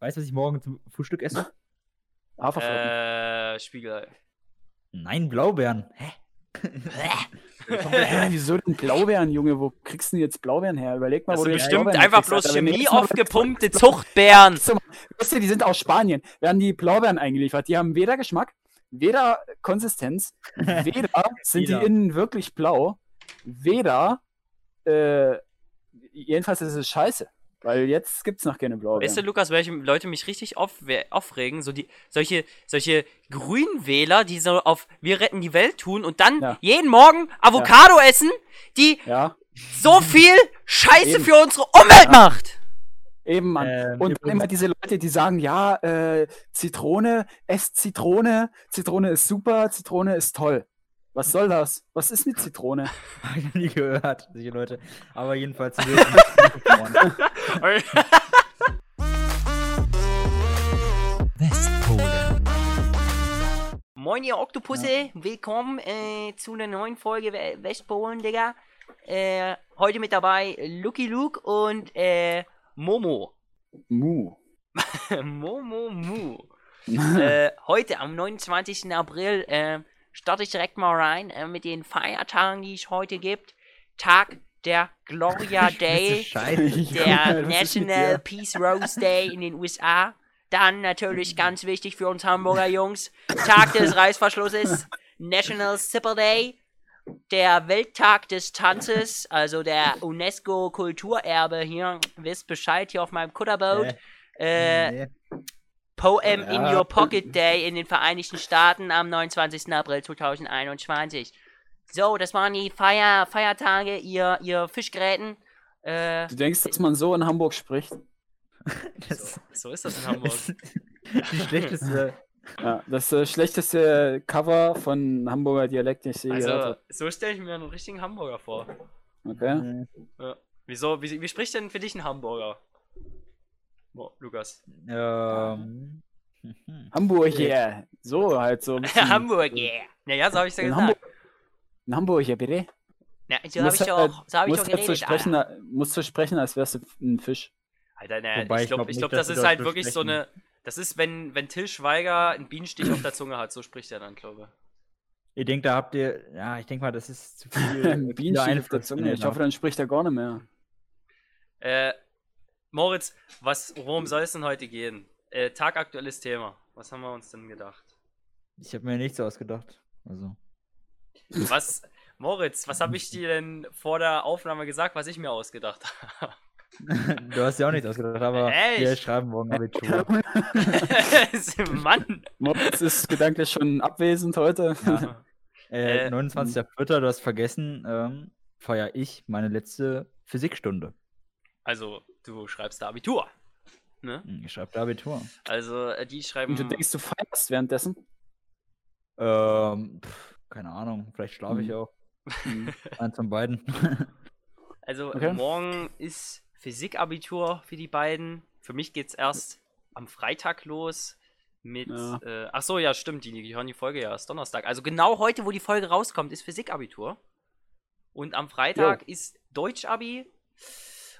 Weißt du, was ich morgen zum Frühstück esse? Haferflocken. Äh, Spiegelei. Nein, Blaubeeren. Hä? Hä, wieso denn Blaubeeren, Junge? Wo kriegst du denn jetzt Blaubeeren her? Überleg mal, Das wo du bestimmt Blaubeeren einfach bloß Alter. Chemie aufgepumpte Zuchtbeeren. Weißt du, weißt du, die sind aus Spanien. Werden die Blaubeeren eingeliefert. Die haben weder Geschmack, weder Konsistenz, weder sind die innen wirklich blau, weder, äh, jedenfalls ist es scheiße. Weil jetzt gibt's noch keine Blaubeeren. Weißt du, Lukas, welche Leute mich richtig auf, aufregen? So die, solche, solche Grünwähler, die so auf Wir retten die Welt tun und dann Ja. jeden Morgen Avocado essen, die ja, so viel Scheiße Eben. für unsere Umwelt macht. eben, Mann. Ähm, Und immer diese Leute, die sagen, ja, äh, Zitrone, esst Zitrone, Zitrone ist super, Zitrone ist toll. Was soll das? Was ist mit Zitrone? Hab ich noch nie gehört, solche Leute. Aber jedenfalls. Moin, ihr Oktopusse. Willkommen äh, zu einer neuen Folge We- Westpolen, Digga. Äh, heute mit dabei Lucky Luke und äh, Momo. Mu. Momo Mu. äh, heute am 29. April äh, starte ich direkt mal rein äh, mit den Feiertagen, die es heute gibt. Tag der Gloria Day, der mit National? Peace Rose Day in den USA. Dann natürlich ganz wichtig für uns Hamburger Jungs, Tag des Reißverschlusses, National Zipper Day, der Welttag des Tanzes, also der UNESCO Kulturerbe hier, wisst Bescheid hier auf meinem Kutterboot. Äh, Nee. Poem in Ja. Your Pocket Day in den Vereinigten Staaten am 29. April 2021. So, das waren die Feier, Feiertage, ihr, ihr Fischgräten. Äh, Du denkst, dass man so in Hamburg spricht? Das so ist das in Hamburg. die schlechteste. Ja, das äh, schlechteste Cover von Hamburger Dialekt, den ich je gehört Also, habe. so stelle ich mir einen richtigen Hamburger vor. Okay. Ja. Wieso, wie, wie spricht denn für dich ein Hamburger? Mo, Lukas. Ähm. mhm. Hamburg, yeah. So halt so. ein bisschen- Hamburg, yeah. Naja, so habe ich ja In gesagt. Hamburg, in Hamburg, ja bitte. Ja, so habe ich halt- auch, so hab ich musst auch halt so geredet, sprechen, Alter. a- musst so sprechen, als wärst du ein Fisch. Alter, ne, Wobei, ich ich glaube, glaub ich glaub, das ist halt so wirklich so sprechen. eine. Das ist, wenn, wenn Till Schweiger einen Bienenstich auf der Zunge hat, so spricht er dann, glaube Ihr denkt, da habt ihr. Ja, ich denke mal, das ist zu viel. Bienenstich auf der Zunge. Ich hoffe, dann spricht er gar nicht mehr. ich. Äh, Moritz, was, worum soll es denn heute gehen? Äh, tagaktuelles Thema. Was haben wir uns denn gedacht? Ich habe mir nichts ausgedacht. Also. Was, Moritz, was habe ich dir denn vor der Aufnahme gesagt, was ich mir ausgedacht habe? du hast ja auch nichts ausgedacht, aber Echt? wir schreiben morgen Abitur. Mann! Moritz ist gedanklich schon abwesend heute. Ja. Äh, Äh, 29.04., du hast vergessen, ähm, feiere ich meine letzte Physikstunde. Also, du schreibst da Abitur. Ne? Hm, Ich schreibe da Abitur. Also, äh, die schreiben. Und du denkst, du feierst währenddessen? Ähm, pff, keine Ahnung, vielleicht schlafe ich Hm. auch. Hm. Eins von beiden. Also Okay. morgen ist Physikabitur für die beiden. Für mich geht's erst am Freitag los mit. Ja. Äh, ach so, ja, stimmt. Die, die hören die Folge ja erst Donnerstag. Also genau heute, wo die Folge rauskommt, ist Physikabitur. Und am Freitag ist Deutschabi.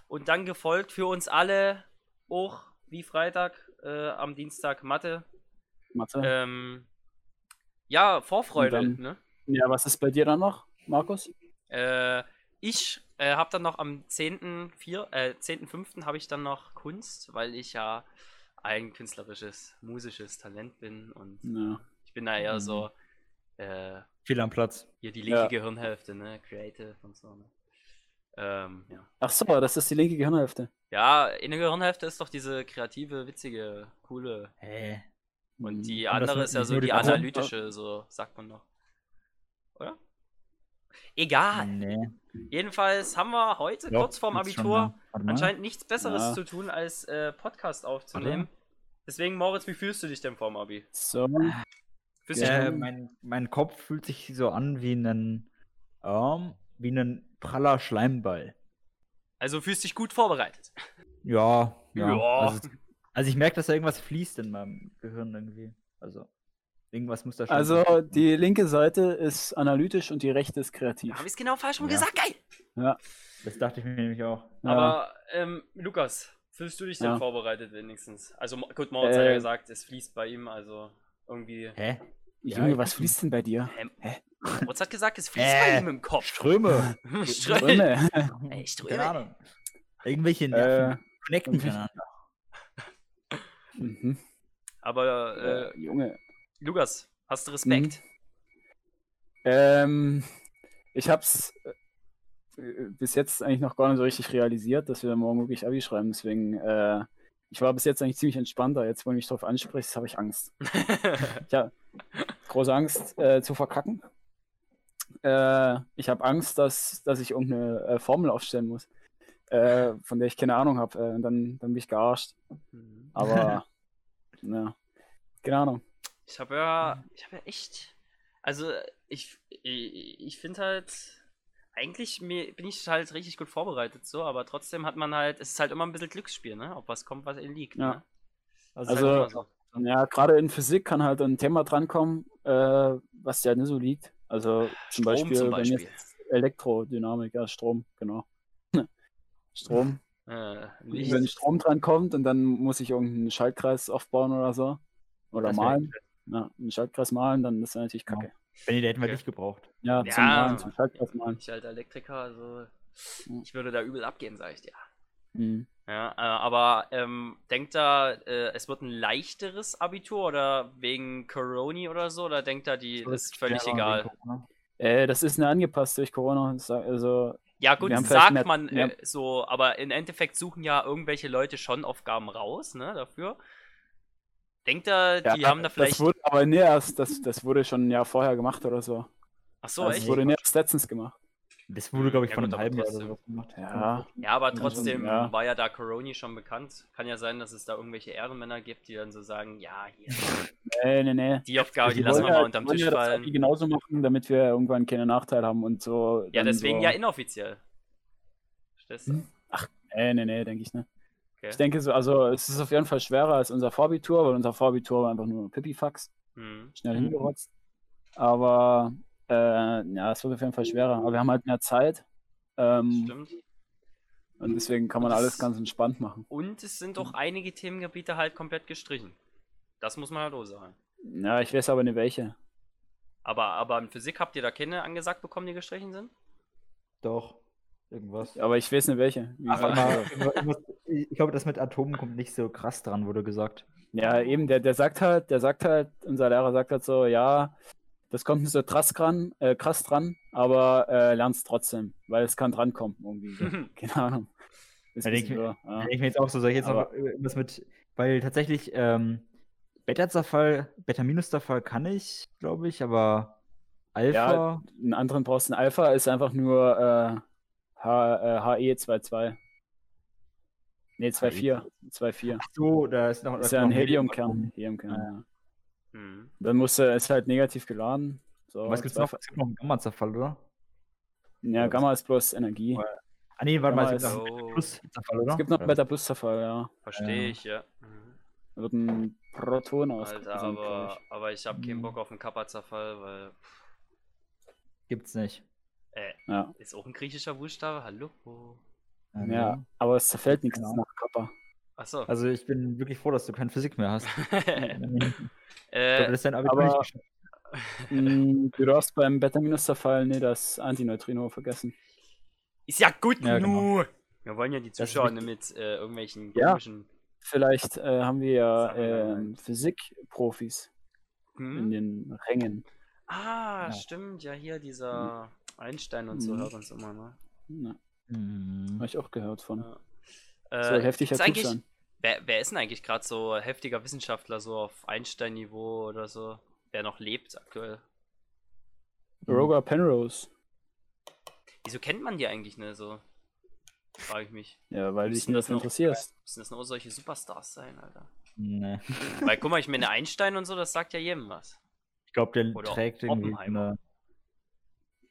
Und dann gefolgt für uns alle auch wie Freitag äh, am Dienstag Mathe. Mathe. Ähm, ja, Vorfreude. Und Ne? Ja, was ist bei dir dann noch, Markus? Äh, ich äh, habe dann noch am 10.4., äh, 10.5. habe ich dann noch Kunst, weil ich ja ein künstlerisches, musisches Talent bin und Ja. ich bin da eher Mhm. so äh, Viel am Platz. hier die linke Ja. Gehirnhälfte, ne? Creative und so, ne? Ähm, ja. Ach so, das ist die linke Gehirnhälfte. Ja, in der Gehirnhälfte ist doch diese kreative, witzige, coole. Hä? Und Hm. die andere ist ja so die analytische, so sagt man noch. Oder? Egal. Nee. Jedenfalls haben wir heute Doch, kurz vorm Abitur. Warte anscheinend nichts Besseres Ja. zu tun, als äh, Podcast aufzunehmen. Deswegen, Moritz, wie fühlst du dich denn vorm Abi? So. Fühlst Ja. Mein, mein Kopf fühlt sich so an wie ein, ähm, wie ein praller Schleimball. also fühlst dich gut vorbereitet? Ja, ja. Ja. Also, also ich merke, dass da irgendwas fließt in meinem Gehirn irgendwie. Also irgendwas muss da schon. Also die linke Seite ist analytisch und die rechte ist kreativ. Habe ich es genau falsch rum Ja. gesagt? Geil! das dachte ich mir nämlich auch. Ja. Aber, ähm, Lukas, Fühlst du dich denn Ja. vorbereitet wenigstens? Also gut, Moritz hat ja Äh, gesagt, es fließt bei ihm, also irgendwie. Hä? Ja, Junge, ich- was fließt denn bei dir? Ähm, Hä? Moritz hat gesagt, es fließt Äh, bei ihm im Kopf. Ströme. Ströme. Ströme. Ey, Ströme. Keine Ahnung. Irgendwelche äh, Nerven connecten okay. miteinander. Mhm. Aber äh, äh, Junge. Lukas, hast du Respekt? Ähm, ich hab's äh, bis jetzt eigentlich noch gar nicht so richtig realisiert, dass wir morgen wirklich Abi schreiben. Deswegen, äh, ich war bis jetzt eigentlich ziemlich entspannter. Jetzt, wo du mich drauf ansprichst, habe ich Angst. Ich habe große Angst äh, zu verkacken. Äh, ich habe Angst, dass, dass ich irgendeine äh, Formel aufstellen muss, äh, von der ich keine Ahnung habe. Äh, dann, dann bin ich gearscht. Mhm. Aber, ja, keine Ahnung. Ich habe ja, ich habe ja echt, also ich, ich, ich finde halt, eigentlich mir, bin ich halt richtig gut vorbereitet so, aber trotzdem hat man halt, es ist halt immer ein bisschen Glücksspiel, ne? Ob was kommt, was ihnen liegt. Ja. Ne? Also, halt Also- immer so. Ja, gerade in Physik kann halt ein Thema drankommen, äh, was halt nicht so liegt. Also zum Strom Beispiel, zum Beispiel. Elektrodynamik, ja, Strom, genau. Strom. Äh. Wenn Strom drankommt und dann muss ich irgendeinen Schaltkreis aufbauen oder so. Oder Das malen. Ja, einen Schaltkreis malen, dann ist das natürlich Ja. kacke. Benny, der hätten wir Okay. dich gebraucht. Ja, Ja. zum Malen, zum Schaltkreis malen. ich halt Elektriker, also Ja. ich würde da übel abgehen, sag ich dir. Mhm. Ja, äh, aber ähm, denkt da, äh, es wird ein leichteres Abitur oder wegen Corona oder so? Oder denkt da, die das ist völlig egal? Corona. Äh, das ist eine angepasst durch Corona. Also, Ja, gut, sagt mehr- man äh, so, aber im Endeffekt suchen ja irgendwelche Leute schon Aufgaben raus, ne, dafür. Denkt da, die haben da vielleicht. Das wurde aber nee, erst, das, das wurde schon ein Jahr vorher gemacht oder so. Ach so, das echt? wurde nee, erst letztens gemacht. Das wurde, glaube ich, Ja, von gut, einem halben Jahr oder sowas gemacht. Ja. Ja, aber schon, trotzdem ja. war ja da Corona schon bekannt. Kann ja sein, dass es da irgendwelche Ehrenmänner gibt, die dann so sagen, ja, hier, Nee, nee, nee. die Aufgabe, die Die lassen wir mal unterm Tisch ja das fallen. Abi genauso machen, damit wir irgendwann keinen Nachteil haben und so. Ja, deswegen so, ja inoffiziell. Verstehst du? Hm. Nee, nee, nee, denke ich nicht. Okay. Ich denke so, also es ist auf jeden Fall schwerer als unser Vorbitur, weil unser Vorbitur war einfach nur Pipifax, Hm. schnell Mhm. hingerotzt. Aber äh, ja, es wird auf jeden Fall schwerer. Aber wir haben halt mehr Zeit. Ähm, Stimmt. und deswegen kann man Das- alles ganz entspannt machen. Und es sind auch einige Themengebiete halt komplett gestrichen. Das muss man halt auch sagen. Ja, ich weiß aber nicht welche. Aber, aber in Physik habt ihr da keine angesagt bekommen, die gestrichen sind? Doch. Irgendwas. Aber ich weiß nicht welche. Ach, mal, ich glaube, das mit Atomen kommt nicht so krass dran, wurde gesagt. Ja, eben, der, der sagt halt, der sagt halt, unser Lehrer sagt halt so, ja, das kommt nicht so krass dran, äh, krass dran, aber äh, lernst trotzdem, weil es kann drankommen irgendwie. So. Keine Ahnung. Da denk bisschen ich- ja. denke ich mir jetzt auch so, soll ich jetzt noch Aber- irgendwas mit, weil tatsächlich ähm, Beta-Zerfall, Beta-Minus-Zerfall kann ich, glaube ich, aber Alpha, Einen anderen brauchst du ein Alpha, ist einfach nur äh, H, äh, HE22. Nee, 2,4. 2,4. ach so, da ist noch Ist ist ja noch ein Helium- Heliumkern. Heliumkern Ja. Ja. Hm. Dann musst du, ist halt negativ geladen. So, Was gibt's noch? Es gibt noch einen Gamma-Zerfall, oder? Ja, Gamma ist bloß Energie. Ah nee, warte mal, es gibt noch einen Plus-Zerfall, oder? Es gibt noch Oder? Beta-Plus-Zerfall, ja. verstehe Ja. ich, ja. Mhm. Da wird ein Proton Alter, ausgesandt, glaub aber, ich. aber ich habe keinen Mhm. Bock auf einen Kappa-Zerfall, weil Gibt's nicht. äh, Ja. ist auch ein griechischer Buchstabe. Hallo. Ja, aber es zerfällt nichts Keine nach Kappa. Achso. Also ich bin wirklich froh, dass du keine Physik mehr hast. äh, ist Abitur aber- nicht geschafft. Mm, Du darfst beim Beta-Minus-Zerfall nee, das Antineutrino vergessen. ist ja gut, Ja, genau. nu. Wir wollen ja die ist Zuschauer mit äh, irgendwelchen Ja. komischen. Vielleicht äh, haben wir ja Sachen dann äh, Physik-Profis in Hm? den Rängen. Ah, Ja. stimmt, ja, hier dieser Einstein und so Mhm. hört uns immer, ne? Ja, Mhm. habe ich auch gehört von. Ja. Äh, heftiger gibt's Typ eigentlich, sein. Wer, wer ist denn eigentlich gerade so heftiger Wissenschaftler, so auf Einstein-Niveau oder so? Wer noch lebt aktuell? Roger Penrose. Wieso kennt man die eigentlich nicht so? Frage ich mich. Ja, weil du dich das interessierst. Müssen das nur solche Superstars sein, Alter? Nee. Weil guck mal, ich meine, Einstein und so, das sagt ja jedem was. Ich glaube, der Oder trägt irgendwie Oppenheimer. eine.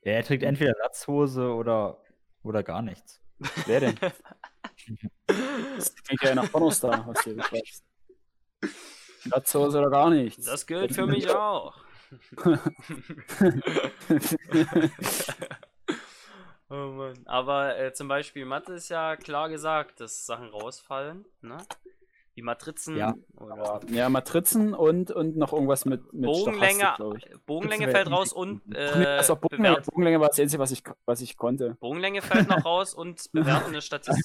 Ja, er trägt entweder Latzhose oder, oder gar nichts. Wer denn? Das klingt ja nach Pornostar, was du beschreibst. Latzhose oder gar nichts. Das gilt für mich auch. Oh Mann. Aber äh, zum Beispiel Mathe ist ja klar gesagt, dass Sachen rausfallen, ne? Wie Matrizen Ja. oder Ja, Matrizen und, und noch irgendwas mit, mit Bogenlänge. Bogenlänge fällt raus und äh, also Bogenlänge, Bogenlänge war das Einzige, was ich, was ich konnte. Bogenlänge fällt noch raus und bewertende.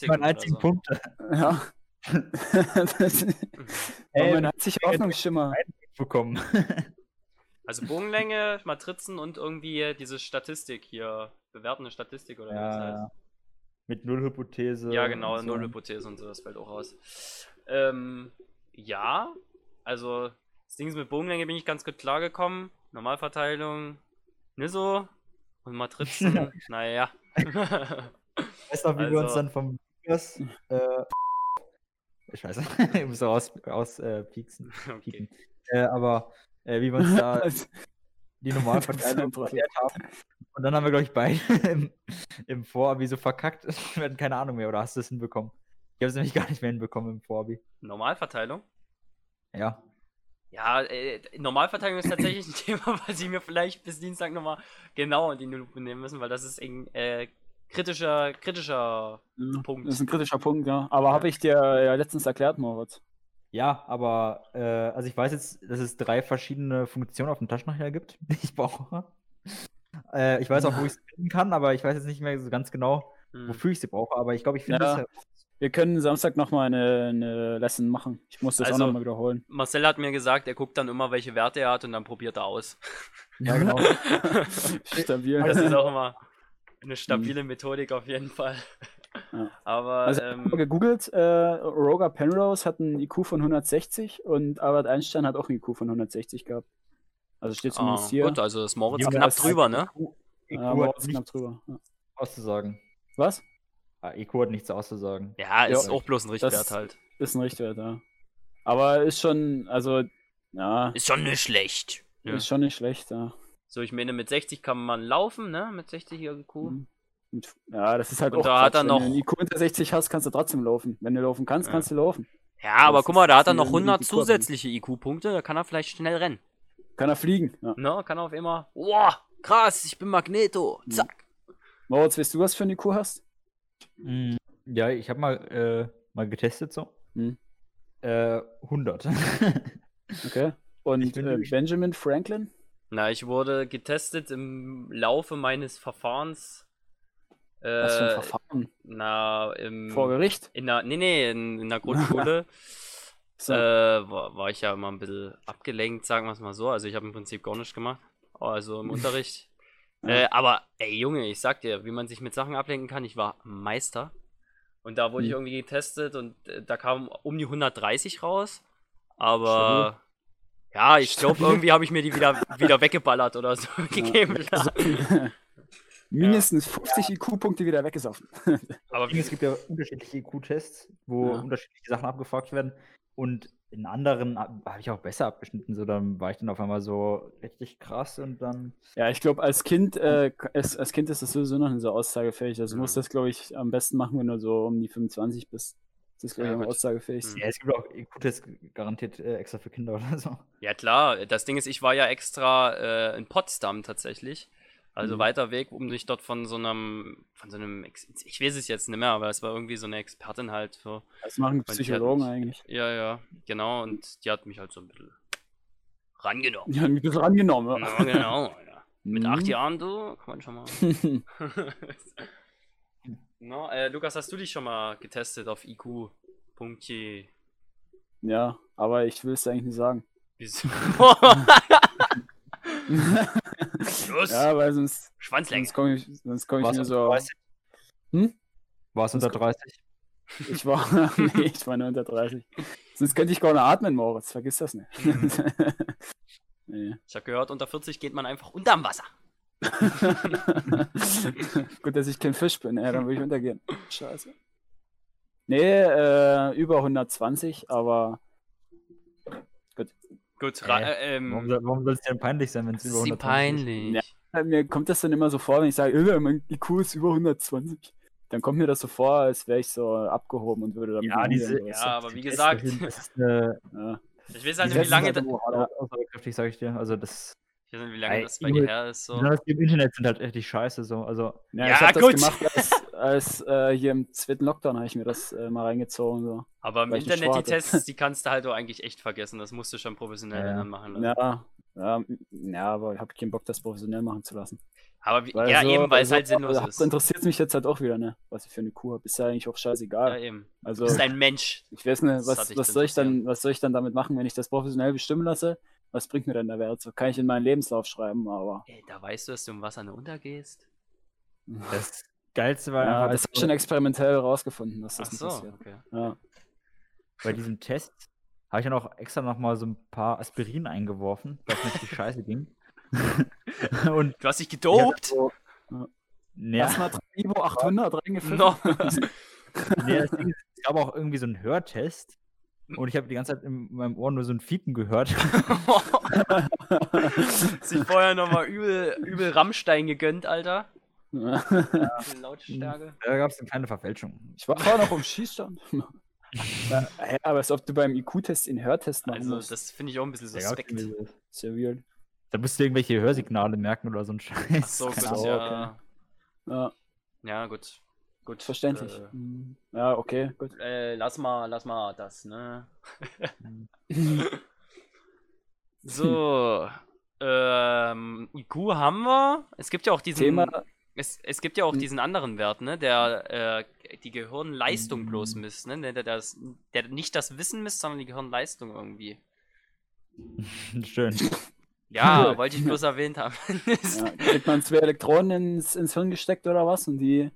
Mein oder einzigen so. Punkt. Ja. das war Ey, mein einziger Hoffnungsschimmer. bekommen. Also Bogenlänge, Matrizen und irgendwie diese Statistik hier, bewertende Statistik oder wie das heißt. ja. Mit Nullhypothese. Ja, genau, so. Nullhypothese und so, das fällt auch raus. Ähm, ja, also das Ding ist mit Bogenlänge bin ich ganz gut klargekommen. Normalverteilung, ne so. Und Matrizen, naja. Weißt du wie wir uns Also- dann vom Lukas, äh, Scheiße, ich muss raus, raus äh, pieksen, okay. Äh, aber äh, wie wir uns da Also, die Normalverteilung erklärt haben. Und dann haben wir, glaube ich, beide im, im Vorabi so verkackt. Wir hatten keine Ahnung mehr, oder hast du es hinbekommen? Ich habe es nämlich gar nicht mehr hinbekommen im Vorabi. Normalverteilung? Ja. Ja, äh, Normalverteilung ist tatsächlich ein Thema, was ich mir vielleicht bis Dienstag nochmal genau in die Lupe nehmen müssen, weil das ist ein äh, kritischer, kritischer ja, Punkt. Das ist ein kritischer Punkt, ja. Aber habe ich dir ja letztens erklärt, Moritz. Ja, aber äh, also ich weiß jetzt, dass es drei verschiedene Funktionen auf dem Taschenrechner gibt, die ich brauche. Äh, ich weiß auch, wo ich sie finden kann, aber ich weiß jetzt nicht mehr so ganz genau, Hm. wofür ich sie brauche. Aber ich glaube, ich finde Ja. es halt. Wir können Samstag nochmal eine, eine Lesson machen. Ich muss das Also- auch nochmal wiederholen. Marcel hat mir gesagt, er guckt dann immer, welche Werte er hat und dann probiert er aus. Ja, genau. Stabil. Das ist auch immer eine stabile Methodik auf jeden Fall. Ja. Aber Also, ich habe ähm, gegoogelt, äh, Roger Penrose hat einen IQ von 160 und Albert Einstein hat auch einen IQ von 160 gehabt. Also steht ah, zumindest hier. gut, also ist Moritz Junge, knapp drüber, ne? IQ, IQ Ja, Moritz knapp drüber. Ja. auszusagen. Was? Ah, IQ hat nichts auszusagen. Ja, ist Ja. auch bloß ein Richtwert Das- halt. Ist ein Richtwert, ja. Aber ist schon, also, ja, Ist schon nicht schlecht. Ja. ist schon nicht schlecht, ja. So, ich meine, mit 60 kann man laufen, ne? Mit 60 IQ. Mhm. Ja, das ist halt Und auch da hat Quatsch. er Wenn noch- du einen IQ unter 60 hast, kannst du trotzdem laufen. Wenn du laufen kannst, Ja. kannst du laufen. Ja, aber Das guck mal, da hat er noch 100 irgendwie Kurven. zusätzliche IQ-Punkte, da kann er vielleicht schnell rennen. Kann er fliegen. Ja. Ne? Kann er auf immer. Wow, krass, ich bin Magneto. Mhm. Zack. Moritz, weißt du, was für einen IQ hast? Mm, Ja, ich habe mal, äh, mal getestet so. Hm. Äh, 100. Okay. Und Ich bin äh. Benjamin Franklin? Na, ich wurde getestet im Laufe meines Verfahrens. Äh, Was für ein Verfahren? Na, im. Vor Gericht? In der, nee, nee, in, in der Grundschule So. äh, war, war ich ja immer ein bisschen abgelenkt, sagen wir es mal so. Also ich habe im Prinzip gar nichts gemacht. Also im Unterricht. Ja. Äh, aber, ey Junge, ich sag dir, wie man sich mit Sachen ablenken kann, ich war Meister. Und da wurde ich Hm. irgendwie getestet und äh, da kam um die 130 raus. Aber ja, ich glaube, Stabil. irgendwie habe ich mir die wieder, wieder weggeballert oder so gegeben. Mindestens 50 IQ-Punkte wieder weggesoffen. Aber es gibt ja unterschiedliche IQ-Tests, wo Ja. unterschiedliche Sachen abgefragt werden. Und in anderen habe ich auch besser abgeschnitten. So, dann war ich dann auf einmal so richtig krass und dann. Ja, ich glaube, als Kind, äh, als, als Kind ist das sowieso noch nicht so aussagefähig. Also du musst Mhm. das, glaube ich, am besten machen, wenn du so um die 25 bist. Das ist, glaube Ja, ich, aussagefähigsten. Mhm. Ja, es gibt auch IQ-Tests garantiert äh, extra für Kinder oder so. Ja, klar. Das Ding ist, ich war ja extra äh, in Potsdam tatsächlich. Also Mhm. weiter weg, um sich dort von so einem, von so einem, Ex ich weiß es jetzt nicht mehr, aber es war irgendwie so eine Expertin halt für, Das machen hat Psychologen mich- eigentlich. ja, ja, genau, und die hat mich halt so ein bisschen rangenommen. Die haben mich ein bisschen angenommen. Ja, genau, ja. Mit acht Mhm. Jahren, du, kann man schon mal. no, äh, Lukas, hast du dich schon mal getestet auf IQ? Punktje. ja, aber ich will es eigentlich nicht sagen. Wieso? Los! ja, weil sonst, Schwanzlänge. sonst komme ich, sonst komm ich War's mir so. 30? Hm? War es unter 30? Ich war, nee, ich war nur unter 30. Sonst könnte ich gar nicht atmen, Moritz. Vergiss das nicht. nee. Ich habe gehört, unter 40 geht man einfach unterm Wasser. Gut, dass ich kein Fisch bin, ey, dann würde ich untergehen. Scheiße. Nee, äh, über 120, aber Gut, Äh, äh, Warum, ähm, soll- warum soll es denn peinlich sein, wenn es über ist sie 120 ist? peinlich. Ja. mir kommt das dann immer so vor, wenn ich sage, äh, mein IQ ist über 120. Dann kommt mir das so vor, als wäre ich so abgehoben und würde damit Ja, diese- Ja, aber wie gesagt, ist du? Ja. ich weiß halt wie lange. da- halt so hart aussagekräftig, sag ich dir. Also das. Ich weiß nicht, wie lange Ey, das bei dir her ist. So. Die im Internet sind halt richtig scheiße so. Also, Ja, Ja, ich hab gut. das gemacht, als, als äh, hier im zweiten Lockdown habe ich mir das äh, mal reingezogen. So. Aber im Internet die. Tests, die kannst du halt auch eigentlich echt vergessen. Das musst du schon professionell Ja. machen lassen. Ja, ja, ja, aber ich habe keinen Bock, das professionell machen zu lassen. Aber wie, Weil ja, so- eben, weil es so- halt sinnlos Das ist. interessiert mich jetzt halt auch wieder, ne? Was ich für eine Kuh habe. Ist ja eigentlich auch Ja, scheißegal. eben. Also, Du bist ein Mensch. ich weiß nicht, Das was, was, soll ich dann, was soll ich dann damit machen, wenn ich das professionell bestimmen lasse? Was bringt mir denn der Wert? So kann ich in meinen Lebenslauf schreiben, aber. Ey, da weißt du, dass du im Wasser nur untergehst. das Geilste war Ja, einfach, das habe ich schon experimentell rausgefunden, dass Ach das nicht so, passiert. okay. Ja. bei diesem Test habe ich dann auch extra noch mal so ein paar Aspirin eingeworfen, weil es mir richtig scheiße ging. Und Du hast dich Ja, gedopt? so, ja, Erstmal Ivo 800 reingefüllt. No. nee, das Ding ist, es gab auch irgendwie so einen Hörtest. Und ich habe die ganze Zeit in meinem Ohr nur so ein Fiepen gehört. Sich vorher nochmal übel, übel Rammstein gegönnt, Alter. Viel Lautstärke. Da gab es eine kleine Verfälschung. Ich war vorher noch im Schießstand. ja, hä, aber als ob du beim IQ-Test den Hörtest machen Also, musst. das finde ich auch ein bisschen suspekt. so- Sehr weird. Da musst du irgendwelche Hörsignale merken oder so ein Scheiß. Ach so, gut, ja. Ja, Ja, gut. Gut. verständlich. Äh, Mhm. Ja, okay, gut. äh, lass mal, lass mal das, ne? So. Ähm, IQ haben wir. Es gibt ja auch diesen. Thema, Es, es gibt ja auch Hm. diesen anderen Wert, ne? Der äh, die Hm. Gehirnleistung bloß misst, ne? Der, der, das, der nicht das Wissen misst, sondern die Gehirnleistung irgendwie. Schön. Ja, wollte ich bloß erwähnt haben. ja, kriegt man zwei Elektronen ins, ins Hirn gesteckt oder was und die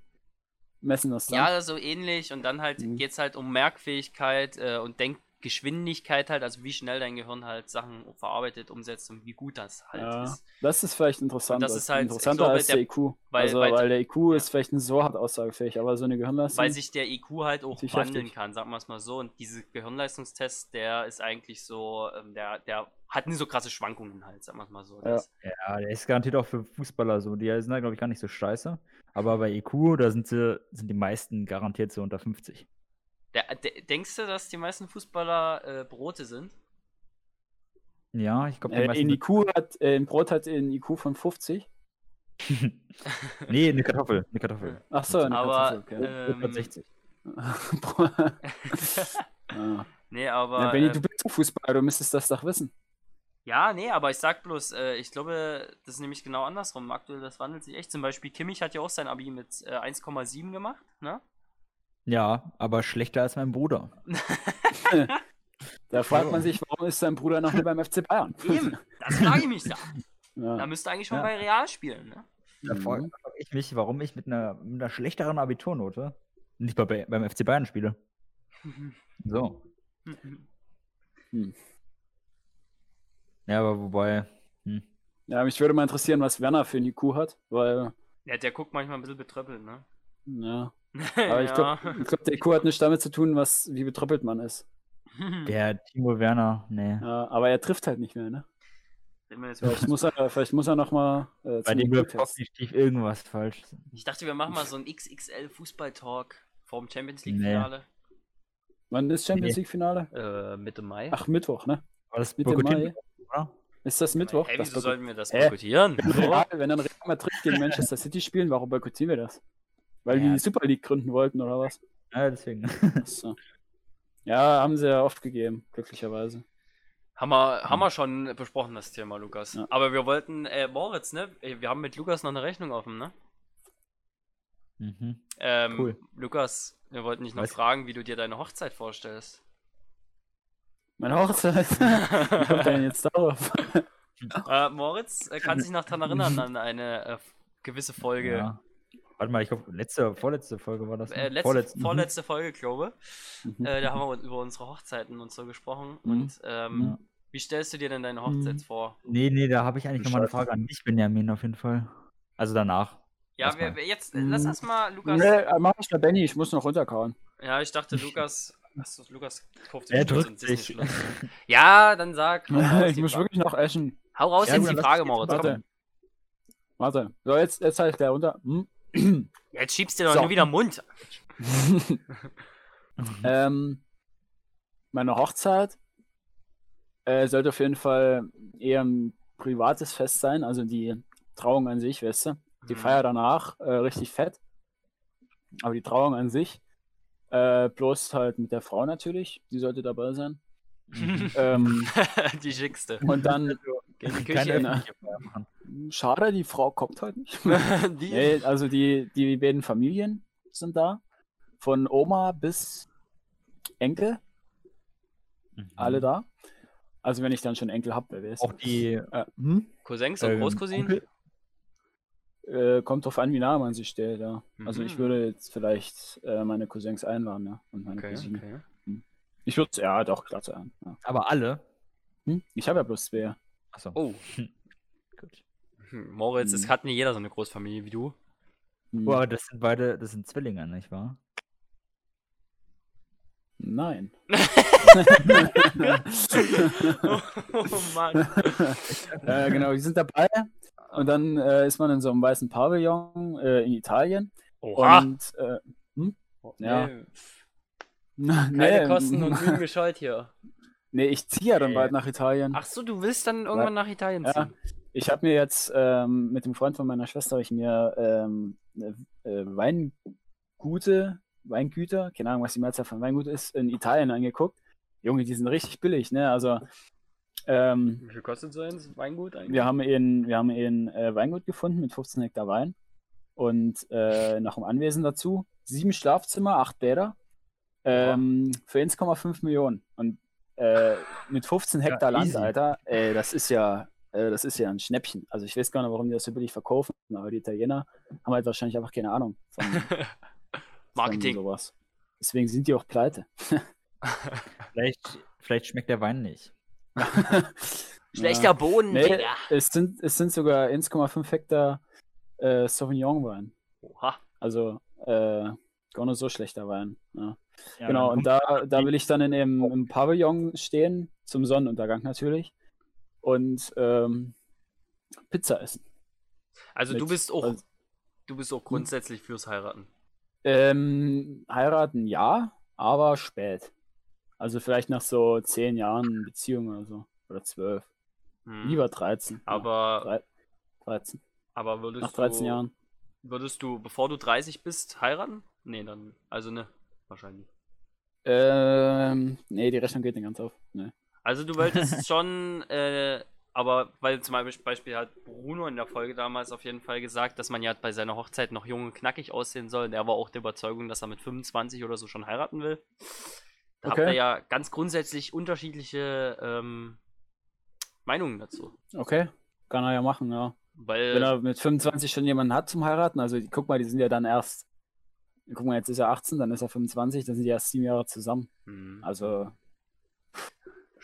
messen das dann. Ja, so ähnlich. Und dann halt Mhm. geht's halt um Merkfähigkeit äh, und Denkgeschwindigkeit halt, also wie schnell dein Gehirn halt Sachen verarbeitet, umsetzt und wie gut das halt Ja, ist. das ist vielleicht interessant. Und das ist halt- interessanter glaube, als der, der- IQ. weil- also, weil- weil, der IQ ja. ist vielleicht nicht so hart aussagefähig, aber so eine Gehirnleistung. Weil sich der IQ halt auch wandeln heftig. kann, sagen wir es mal so. Und diese Gehirnleistungstest, der ist eigentlich so, ähm, der, der hat nie so krasse Schwankungen halt, sagen wir es mal so. Ja. Ja, der ist garantiert auch für Fußballer so. Die sind da, glaube ich, gar nicht so scheiße. Aber bei EQ, da sind, sie, sind die meisten garantiert so unter 50. der, de- denkst du, dass die meisten Fußballer äh, Brote sind? Ja, ich glaube, die äh, meisten. in IQ hat, äh, ein Brot hat einen IQ von 50. nee, eine Kartoffel. Eine Kartoffel. Ach so, eine Aber, Kartoffel, okay. ähm, 160. ja. nee, aber. ja, Benny, äh, du bist Fußballer, du müsstest das doch wissen. Ja, nee, aber ich sag bloß, äh, ich glaube, das ist nämlich genau andersrum. Aktuell, das wandelt sich echt. Zum Beispiel, Kimmich hat ja auch sein Abi mit äh, 1,7 gemacht, ne? Ja, aber schlechter als mein Bruder. Da fragt man sich, warum ist sein Bruder noch nicht beim FC Bayern? Eben, das frage ich mich da. Da Ja. müsste eigentlich schon Ja. bei Real spielen, ne? Da Mhm. frage frag ich mich, warum ich mit einer, mit einer schlechteren Abiturnote nicht bei, beim FC Bayern spiele. So. Ja, aber wobei. Hm. ja, mich würde mal interessieren, was Werner für ein IQ hat, weil, ja, der guckt manchmal ein bisschen betröppelt, ne? ja. Aber ich glaube, glaub, der IQ hat nichts damit zu tun, was, wie betröppelt man ist. Der Timo Werner, nee. Ja, aber er trifft halt nicht mehr, ne? Vielleicht muss er, vielleicht muss er noch mal äh, Bei dem läuft kognitiv irgendwas falsch. Ich dachte, wir machen mal so ein XXL Fußball-Talk vorm Champions Nee. League-Finale. Wann ist Champions Nee. League Finale? Äh, Mitte Mai. Ach, Mittwoch, ne? War das Mitte boykottiert, Mai. Oder? Ist das Mittwoch? Hey, wieso sollten wir das Hä? boykottieren? wenn, Real, wenn dann Real Madrid gegen Manchester City spielen, warum boykottieren wir das? Weil die Ja. die Super League gründen wollten, oder was? Ja, deswegen. So. Ja, haben sie ja oft gegeben, glücklicherweise. Haben wir, haben wir schon besprochen, das Thema, Lukas. Ja. Aber wir wollten, äh, Moritz, ne? Äh, Wir haben mit Lukas noch eine Rechnung offen, ne? mhm. Ähm, Cool. Lukas, wir wollten dich noch Was? fragen, wie du dir deine Hochzeit vorstellst. Meine Hochzeit. Wie kommt denn jetzt darauf? äh, Moritz äh, kann sich noch daran erinnern an eine äh, gewisse Folge. Ja. Warte mal, ich glaube, letzte, vorletzte Folge war das. ne? Äh, letzte, Vorletzte. vorletzte Folge, glaube Mhm. äh, Da haben wir über unsere Hochzeiten und so gesprochen. Mhm. Und ähm, Ja. wie stellst du dir denn deine Hochzeit Mhm. vor? Nee, nee, da habe ich eigentlich nochmal eine. Frage an dich, Benjamin, auf jeden Fall. Also danach. Ja, Erstmal. wir, jetzt, Mhm. lass erst mal Lukas. Nee, äh, mach ich der Benny, ich muss noch runterkauen. Ja, ich dachte, Lukas. Achso, Lukas kauft Er sich drückt sich. Ja, dann sag. Raus, ich muss Frage. wirklich noch essen. Hau raus Ja, jetzt die Frage, Moritz. Warte. Komm. Warte. So, jetzt, jetzt halt der runter. Hm? Jetzt schiebst du doch So. nur wieder den Mund. ähm, meine Hochzeit äh, sollte auf jeden Fall eher ein privates Fest sein, also die Trauung an sich, weißt du? Die Mhm. Feier danach äh, richtig fett. Aber die Trauung an sich, äh, bloß halt mit der Frau natürlich, die sollte dabei sein. ähm, die schickste. und dann, Geh in die Keine Küche. schade, die Frau kommt halt nicht. die, Nee, also die, die beiden Familien sind da. Von Oma bis Enkel, Mhm. alle da. Also wenn ich dann schon Enkel habe, wer weiß. Auch die Äh, hm? Cousins und Ähm, Großcousinen? Onkel? Äh, kommt drauf an, wie nah man sich stellt, ja. Also ich Mhm. würde jetzt vielleicht äh, meine Cousins einladen, ja. Und meine Okay, Cousine. okay. Ich würde ja doch klar sein. Ja. Aber alle. Hm? Ich habe ja bloß zwei. Achso. Oh, Gut. hm, Moritz, es Hm. hat nicht jeder so eine Großfamilie wie du. Hm. Oh, aber das sind beide, das sind Zwillinge, nicht wahr? Nein. oh, Mann. äh, genau, die sind dabei. Und dann äh, ist man in so einem weißen Pavillon äh, in Italien. Oha. Und äh, ja. Nee, nee, keine Kosten und Mühen gescheut hier. Nee, ich ziehe ja dann Nee. bald nach Italien. Ach so, du willst dann irgendwann nach Italien Ja. ziehen? Ich habe mir jetzt ähm, mit dem Freund von meiner Schwester habe ich mir ähm, äh, Weingute, Weingüter, keine Ahnung, was die Mehrzahl von Weingut ist, in Italien angeguckt. Junge, die sind richtig billig, ne? Also ähm, Wie viel kostet so ein Weingut eigentlich? wir haben ein, wir haben ein äh, Weingut gefunden mit 15 Hektar Wein und äh, noch ein Anwesen dazu. Sieben Schlafzimmer, acht Bäder ähm, für 1,5 Millionen. Und äh, mit 15 Hektar Land, easy. Alter, ey, das ist ja, äh, das ist ja ein Schnäppchen. Also ich weiß gar nicht, warum die das so billig verkaufen, aber die Italiener haben halt wahrscheinlich einfach keine Ahnung von, Marketing. von sowas. Deswegen sind die auch pleite. Vielleicht, vielleicht schmeckt der Wein nicht. Schlechter Ja. Boden, Nee, Digga. es sind, es sind sogar 1,5 Hektar äh, Sauvignon-Wein. Oha. Also äh, gar nicht so schlechter Wein. Ja. Ja, genau, dann und da, da will ich dann in dem, im Pavillon stehen, zum Sonnenuntergang natürlich. Und ähm, Pizza essen. Also du Mit- bist auch, also- du bist auch grundsätzlich fürs Heiraten. Ähm, heiraten ja, aber spät. Also vielleicht nach so zehn Jahren Beziehung oder so. Oder zwölf. Hm. Lieber 13. Aber, Ja, 13. aber würdest Nach 13 du, Jahren. Würdest du, bevor du 30 bist, heiraten? Nee, dann, also ne, wahrscheinlich. Ähm, nee, die Rechnung geht nicht ganz auf. Nee. Also du wolltest schon, äh, aber weil zum Beispiel, hat Bruno in der Folge damals auf jeden Fall gesagt, dass man ja bei seiner Hochzeit noch jung und knackig aussehen soll. Der war auch der Überzeugung, dass er mit 25 oder so schon heiraten will. Da habt Okay. ihr ja ganz grundsätzlich unterschiedliche ähm, Meinungen dazu. Okay, kann er ja machen, ja. Weil Wenn er mit 25 schon jemanden hat zum Heiraten, also guck mal, die sind ja dann erst, guck mal, jetzt ist er 18, dann ist er 25, dann sind die erst sieben Jahre zusammen. Hm, Also,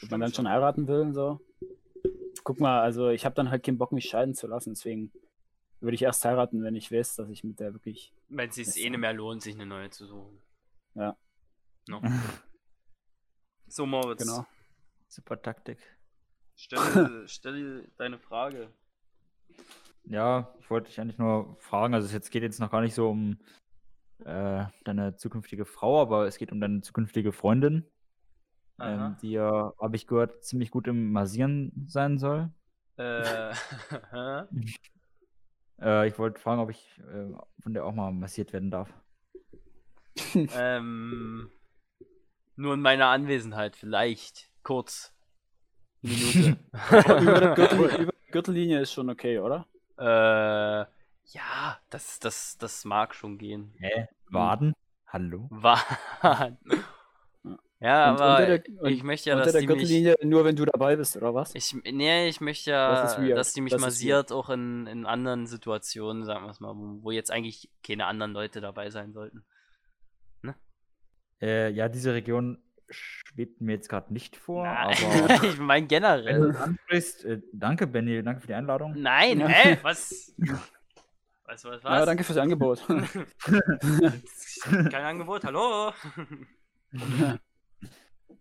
wenn man dann schon heiraten will, so. Guck mal, also ich habe dann halt keinen Bock, mich scheiden zu lassen, deswegen würde ich erst heiraten, wenn ich weiß, dass ich mit der wirklich. Wenn es sich eh nicht mehr lohnt, sich eine neue zu suchen. Ja. No. So, Moritz. Genau. Super Taktik. Stell, stell deine Frage. Ja, ich wollte dich eigentlich nur fragen, also es jetzt geht jetzt noch gar nicht so um äh, deine zukünftige Frau, aber es geht um deine zukünftige Freundin, ähm, die ja, habe ich gehört, ziemlich gut im Massieren sein soll. Äh, Äh, ich wollte fragen, ob ich äh, von der auch mal massiert werden darf. ähm, nur in meiner Anwesenheit, vielleicht. Kurz. Minute. über, der Gürtel, über die Gürtellinie ist schon okay, oder? äh, ja, das, das, das mag schon gehen. Hä? Waden? Hallo? Wahn. Ja, Und aber unter der- ich möchte ja, Unter dass der die mich. Gürtellinie nur, wenn du dabei bist, oder was? Ich, nee, ich möchte ja, Das dass die mich Das massiert, auch in, in anderen Situationen, sagen wir es mal, wo, wo jetzt eigentlich keine anderen Leute dabei sein sollten. Äh, ja, diese Region schwebt mir jetzt gerade nicht vor, Nein, aber ich meine wenn generell. du es ansprichst, äh, danke Benny, danke für die Einladung. Nein, Ja. hä? Was? Was, was, was? Ja, danke fürs Angebot. Kein Angebot, hallo?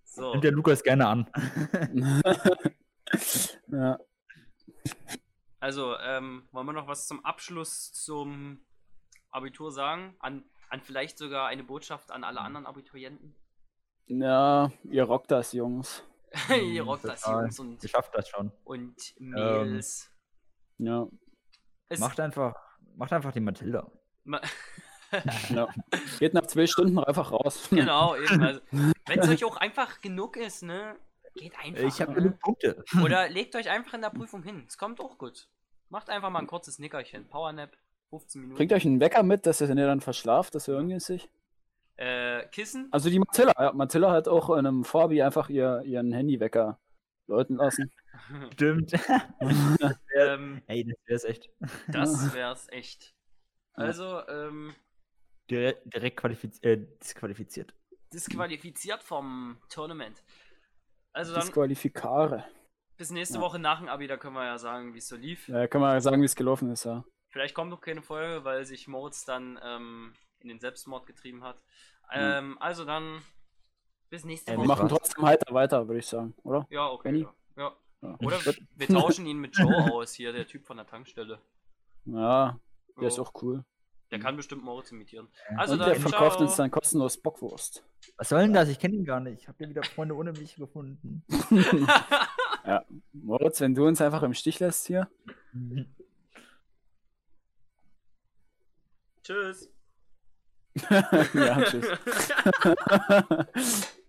so. Nimmt der Lukas gerne an. ja. Also, ähm, wollen wir noch was zum Abschluss zum Abitur sagen? An, an vielleicht sogar eine Botschaft an alle anderen Abiturienten? ja, ihr rockt das, Jungs. Ihr rockt das. Jungs und, Ihr schafft das schon. und Mädels. Ja, Es- Macht einfach, macht einfach die Matilda. Ma- ja. Geht nach zwei Stunden einfach raus. genau, eben. Also, Wenn es euch auch einfach genug ist, ne? Geht einfach. Ich habe ne? genug Punkte. Oder legt euch einfach in der Prüfung hin. Es kommt auch gut. Macht einfach mal ein kurzes Nickerchen. Powernap, 15 Minuten. Bringt euch einen Wecker mit, dass ihr dann verschlaft, das wäre ungünstig. Äh, Kissen. Also die Matilda, ja, Matilda hat auch in einem Vorbi einfach ihr, ihren Handywecker läuten lassen. Stimmt. ähm, Ey, das wär's echt. das wär's echt. Ja. Also, ähm, Direkt, direkt äh, disqualifiziert. disqualifiziert vom Tournament. Also dann Disqualifikare. bis nächste ja. Woche nach dem Abi, da können wir ja sagen, wie es so lief. Ja, kann man sagen, wie es gelaufen ist, ja. Vielleicht kommt noch keine Folge, weil sich Moritz dann ähm, in den Selbstmord getrieben hat. Mhm. Ähm, also dann bis nächste Wir Woche. mit machen trotzdem heiter weiter, würde ich sagen, oder? Ja, okay. Benny? Ja. ja. Ja. Oder wir tauschen ihn mit Joe aus, hier, der Typ von der Tankstelle. Ja, der Jo, ist auch cool. der kann bestimmt Moritz imitieren. Also Und dann, der verkauft ciao. uns dann kostenlos Bockwurst. Was soll denn das? Ich kenne ihn gar nicht. Ich habe hier wieder Freunde ohne mich gefunden. Moritz, wenn du uns einfach im Stich lässt hier. Tschüss. ja, tschüss.